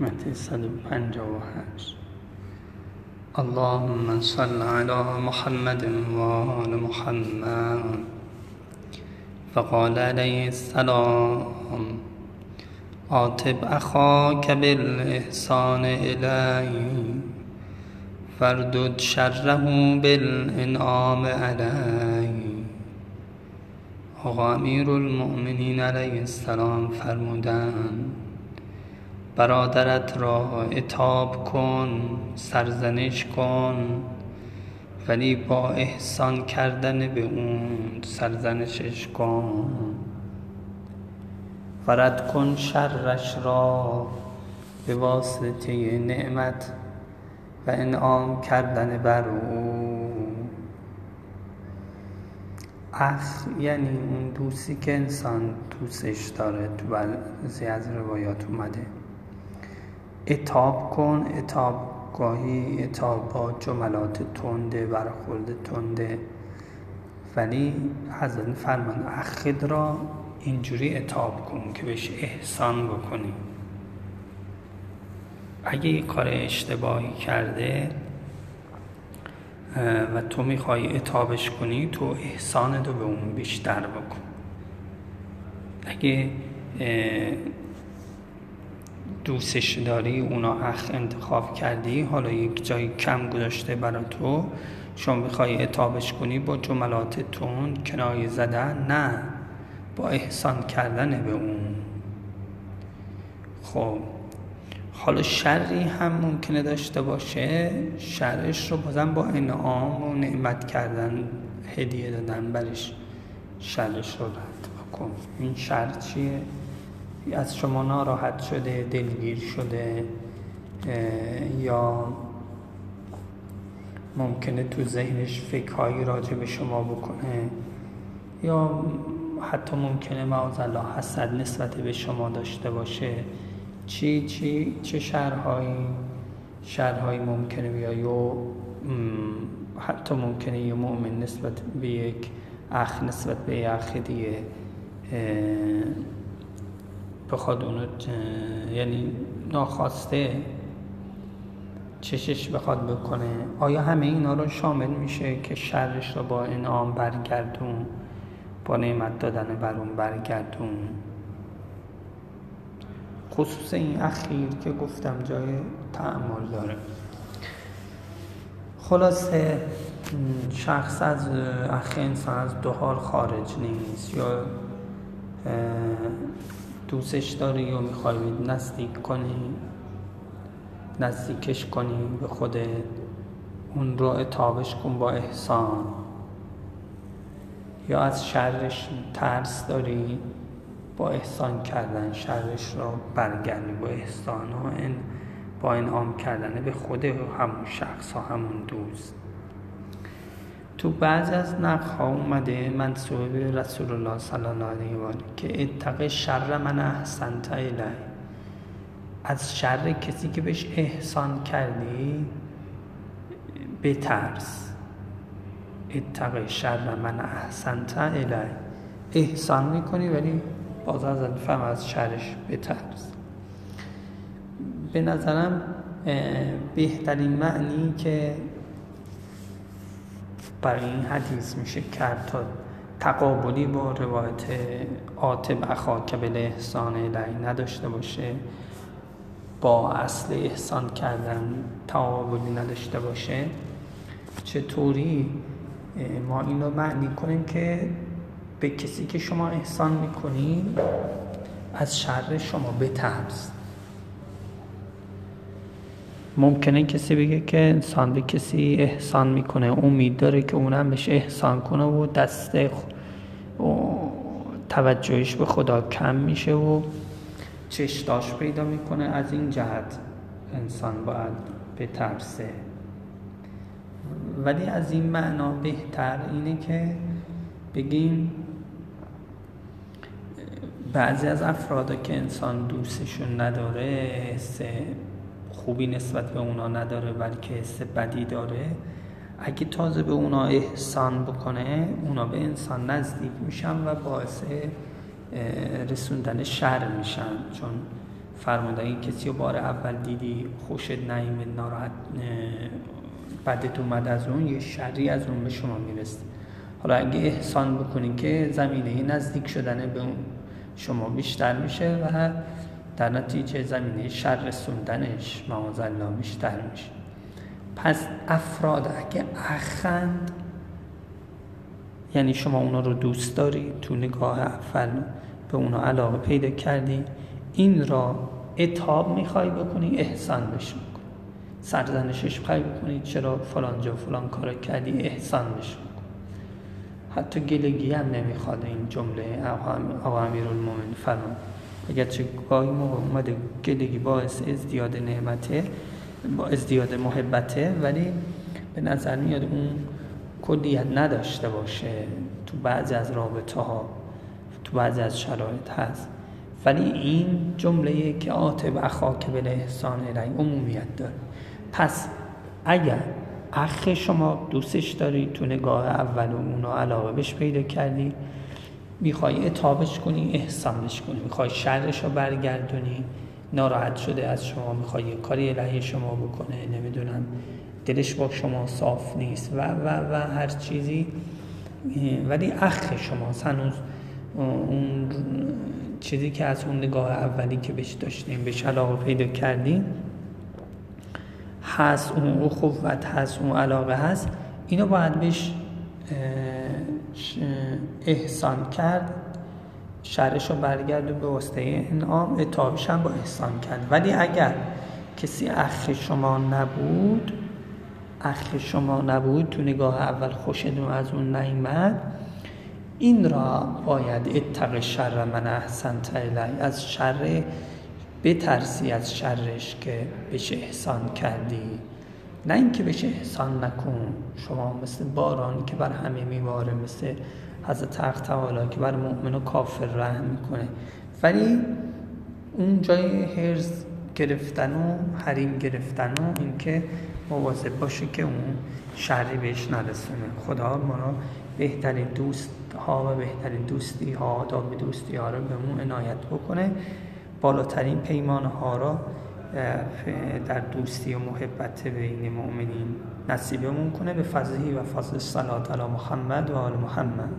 حکمت 158 اللهم صل على محمد وآل محمد. فقال عليه السلام عاتب أخاك بالإحسان إليه فردد شره بالانعام علیه. آقا امیر المؤمنین علیه السلام فرمودن برادرت را اتاب کن سرزنش کن ولی با احسان کردن به اون سرزنشش کن. فرد کن شرش را به واسطه نعمت و انعام کردن بر او. اخ یعنی اون دوستی که انسان دوستش داره تو بعضی از روایات اومده. اتاب کن اتاب گاهی اتاب با جملات تنده برخورد تنده. ولی حضرت فرمان اخید را اینجوری اتاب کن که بهش احسان بکنی. اگه یه کار اشتباهی کرده و تو می‌خوای اتابش کنی تو احسان رو به اون بیشتر بکن. اگه دوستش داری اونا اخ انتخاب کردی؟ حالا یک جایی کم گذاشته برا تو. شما می‌خوای اتابش کنی با جملات تون کنایه زدن؟ نه. با احسان کردن به اون. خب. حالا شری هم ممکنه داشته باشه. شرش رو بازم با انعام و نعمت کردن هدیه دادن برش شرش رو رد بکن. این شر چیه؟ از شما ناراحت شده دلگیر شده یا ممکنه تو ذهنش فکرهایی راجع به شما بکنه یا حتی ممکنه معاذ حسد نسبت به شما داشته باشه. چی چی چه شهرهایی شهرهایی ممکنه بیا یا حتی ممکنه یه مؤمن نسبت به یک اخ نسبت به یک اخ دیگه بخواد اونو یعنی ناخواسته چشش بخواد بکنه. آیا همه اینا رو شامل میشه که شرش رو با انعام برگردون با نعمت دادن بر اون برگردون؟ خصوص این اخیر که گفتم جای تعمل داره. خلاصه شخص از اخ انسان از دو حال خارج نیست یا دوستش داری یا می‌خوای نزدیک کنی؟ نزدیکش کنی به خودت اون رو اتابش کن با احسان. یا از شرش ترس داری؟ با احسان کردن شرش را برگردی با احسان ها این با انعام کردن به خود همون شخص ها همون دوست. تو بعض از نقل ها اومده. منصوب رسول الله صلی الله علیه و که اتق شر من احسنت الیه از شر کسی که بهش احسان کردی بترس. اتق شر من احسنت الیه احسان می‌کنی ولی باز از فهم از شرش بترس. به نظرم بهترین معنی که برای این حدیث میشه کرد تا تقابلی با روایت آتب اخا که به احسان الهی نداشته باشه با اصل احسان کردن تقابلی نداشته باشه. چطوری؟ ما این رو معنی کنیم که به کسی که شما احسان می‌کنید از شر شما بترس. ممکنه کسی بگه که انسان به کسی احسان می‌کنه امید داره که اونم بهش احسان کنه و دست توجهش به خدا کم میشه و چشتاش پیدا می‌کنه. از این جهت انسان باید بترسه. ولی از این معنا بهتر اینه که بگیم بعضی از افراد که انسان دوستشون نداره خوبی نسبت به اونا نداره بلکه حس بدی داره. اگه تازه به اونا احسان بکنه اونا به انسان نزدیک میشن و باعث رسوندن شر میشن. چون فرمودن کسی رو بار اول دیدی خوشت نایمه ناراحت بدت اومد از اون یه شری از اون به شما می‌رسه. حالا اگه احسان بکنی که زمینه نزدیک شدن به اون شما بیشتر میشه و در نتیجه زمینه شر رسوندنش معاذالله بیشتر میشه. پس افراد اگه اخند یعنی شما اونا رو دوست داری تو نگاه اول به اونا علاقه پیدا کردی این را اتاب می‌خوای بکنی احسان بشه بکن سرزنشش می‌خوای بکنی چرا فلان جا فلان کار کردی احسان بشه حتی گلگی هم نمی‌خواد این جمله آقا امیر المومن فرمان اگرچه گاهی موقع گلگی باعث ازدیاد نعمته با ازدیاد محبته ولی به نظر میاد اون کلیت نداشته باشه تو بعضی از رابطه ها تو بعضی از شرایط هست. ولی این جمله که آتب اخاک به احسان الی عمومیت داره. پس اگر اخ شما دوستش داری تو نگاه اول اونو علاقه بهش پیدا کردی می‌خوای اتابش کنی احسانش کنی. می‌خوای شرش رو برگردونی ناراحت شده از شما. می‌خوای کاری علیه شما بکنه. نمی‌دونم دلش با شما صاف نیست و و و هر چیزی. ولی اخ شما. هنوز اون چیزی که از اون نگاه اولی که بهش داشتیم بهش علاقه پیدا کردیم هست اون اخوت هست اون علاقه هست. اینو باید بهش احسان کرد شرش رو برگرد به واسطه انعام اتابش هم با احسان کرد. ولی اگر کسی اخ شما نبود اخ شما نبود تو نگاه اول خوشتون از اون نیمد این را باید اتق شر من احسن الی از شر بترسی از شرش که بهش احسان کردی. نه اینکه بهش احسان نکن. شما مثل باران که بر همه میباره مثل حضرت حق تعالی که بر مؤمن و کافر رحم می‌کنه. ولی اون جای هرز گرفتن و حریم گرفتن و اینکه مواظب باشه که اون شری بهش نرسونه. خدا ما را بهترین دوست ها و بهترین دوستی ها آداب دوستی ها رو به مون عنایت بکنه. بالاترین پیمان ها را در دوستی و محبت بین مؤمنین. نصیبمون کنه به فضلی و فضل صلات علی محمد و آل محمد.